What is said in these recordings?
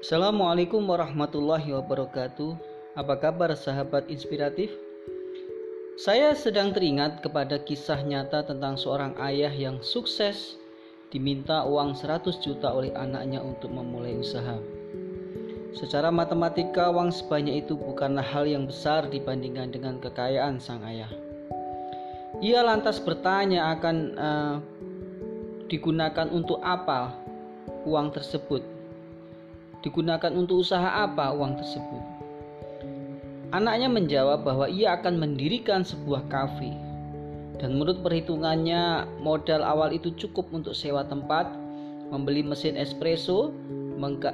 Assalamualaikum warahmatullahi wabarakatuh. Apa kabar sahabat inspiratif? Saya sedang teringat kepada kisah nyata tentang seorang ayah yang sukses diminta uang 100 juta oleh anaknya untuk memulai usaha. Secara matematika uang sebanyak itu bukanlah hal yang besar dibandingkan dengan kekayaan sang ayah. Ia lantas bertanya akan uh, digunakan untuk apa uang tersebut digunakan untuk usaha apa uang tersebut? Anaknya menjawab bahwa ia akan mendirikan sebuah kafe. Dan menurut perhitungannya, modal awal itu cukup untuk sewa tempat, membeli mesin espresso,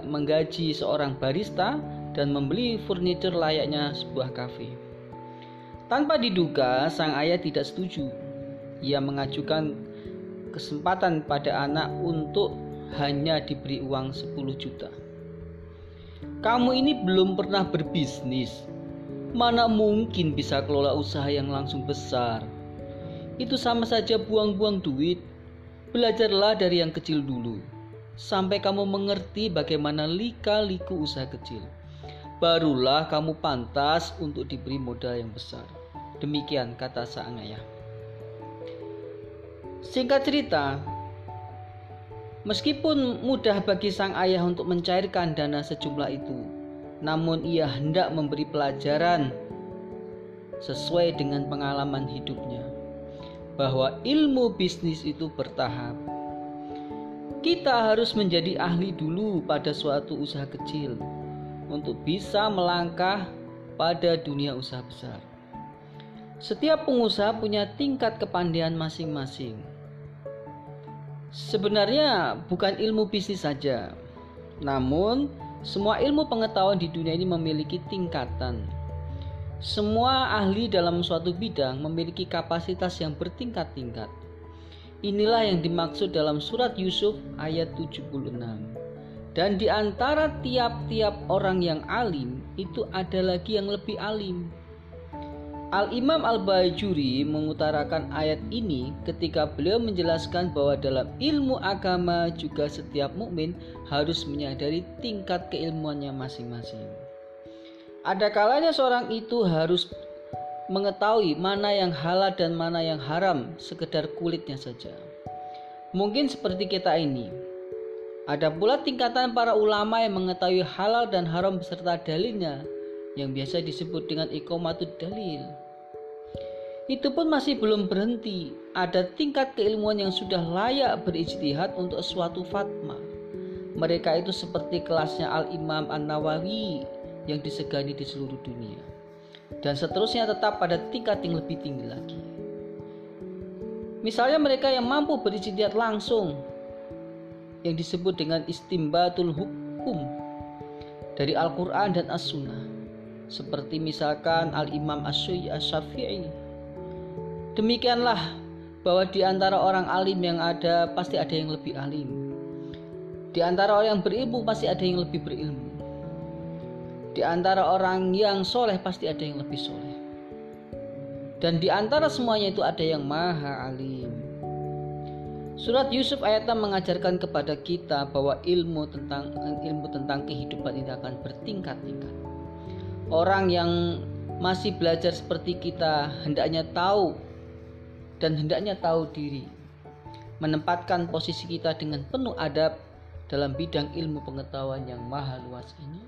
menggaji seorang barista, dan membeli furniture layaknya sebuah kafe. Tanpa diduga, sang ayah tidak setuju. Ia mengajukan kesempatan pada anak untuk hanya diberi uang 10 juta. Kamu ini belum pernah berbisnis. Mana mungkin bisa kelola usaha yang langsung besar? Itu sama saja buang-buang duit. Belajarlah dari yang kecil dulu. Sampai kamu mengerti bagaimana lika-liku usaha kecil. Barulah kamu pantas untuk diberi modal yang besar. Demikian kata sang ayah. Singkat cerita, Meskipun mudah bagi sang ayah untuk mencairkan dana sejumlah itu, namun ia hendak memberi pelajaran sesuai dengan pengalaman hidupnya bahwa ilmu bisnis itu bertahap. Kita harus menjadi ahli dulu pada suatu usaha kecil untuk bisa melangkah pada dunia usaha besar. Setiap pengusaha punya tingkat kepandaian masing-masing Sebenarnya bukan ilmu bisnis saja, namun semua ilmu pengetahuan di dunia ini memiliki tingkatan. Semua ahli dalam suatu bidang memiliki kapasitas yang bertingkat-tingkat. Inilah yang dimaksud dalam surat Yusuf ayat 76. Dan di antara tiap-tiap orang yang alim itu ada lagi yang lebih alim. Al-Imam Al-Bajuri mengutarakan ayat ini ketika beliau menjelaskan bahwa dalam ilmu agama juga setiap mukmin harus menyadari tingkat keilmuannya masing-masing. Ada kalanya seorang itu harus mengetahui mana yang halal dan mana yang haram sekedar kulitnya saja. Mungkin seperti kita ini. Ada pula tingkatan para ulama yang mengetahui halal dan haram beserta dalilnya yang biasa disebut dengan ikomatud dalil. Itu pun masih belum berhenti. Ada tingkat keilmuan yang sudah layak berijtihad untuk suatu fatma. Mereka itu seperti kelasnya Al-Imam An-Nawawi yang disegani di seluruh dunia. Dan seterusnya tetap pada tingkat yang lebih tinggi lagi. Misalnya mereka yang mampu berijtihad langsung yang disebut dengan istimbatul hukum dari Al-Quran dan As-Sunnah seperti misalkan Al-Imam Asy-Syafi'i. Demikianlah bahwa di antara orang alim yang ada pasti ada yang lebih alim. Di antara orang yang berilmu pasti ada yang lebih berilmu. Di antara orang yang soleh pasti ada yang lebih soleh. Dan di antara semuanya itu ada yang maha alim. Surat Yusuf ayat 6 mengajarkan kepada kita bahwa ilmu tentang ilmu tentang kehidupan ini akan bertingkat-tingkat orang yang masih belajar seperti kita hendaknya tahu dan hendaknya tahu diri menempatkan posisi kita dengan penuh adab dalam bidang ilmu pengetahuan yang maha luas ini.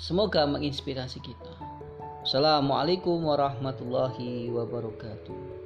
Semoga menginspirasi kita. Assalamualaikum warahmatullahi wabarakatuh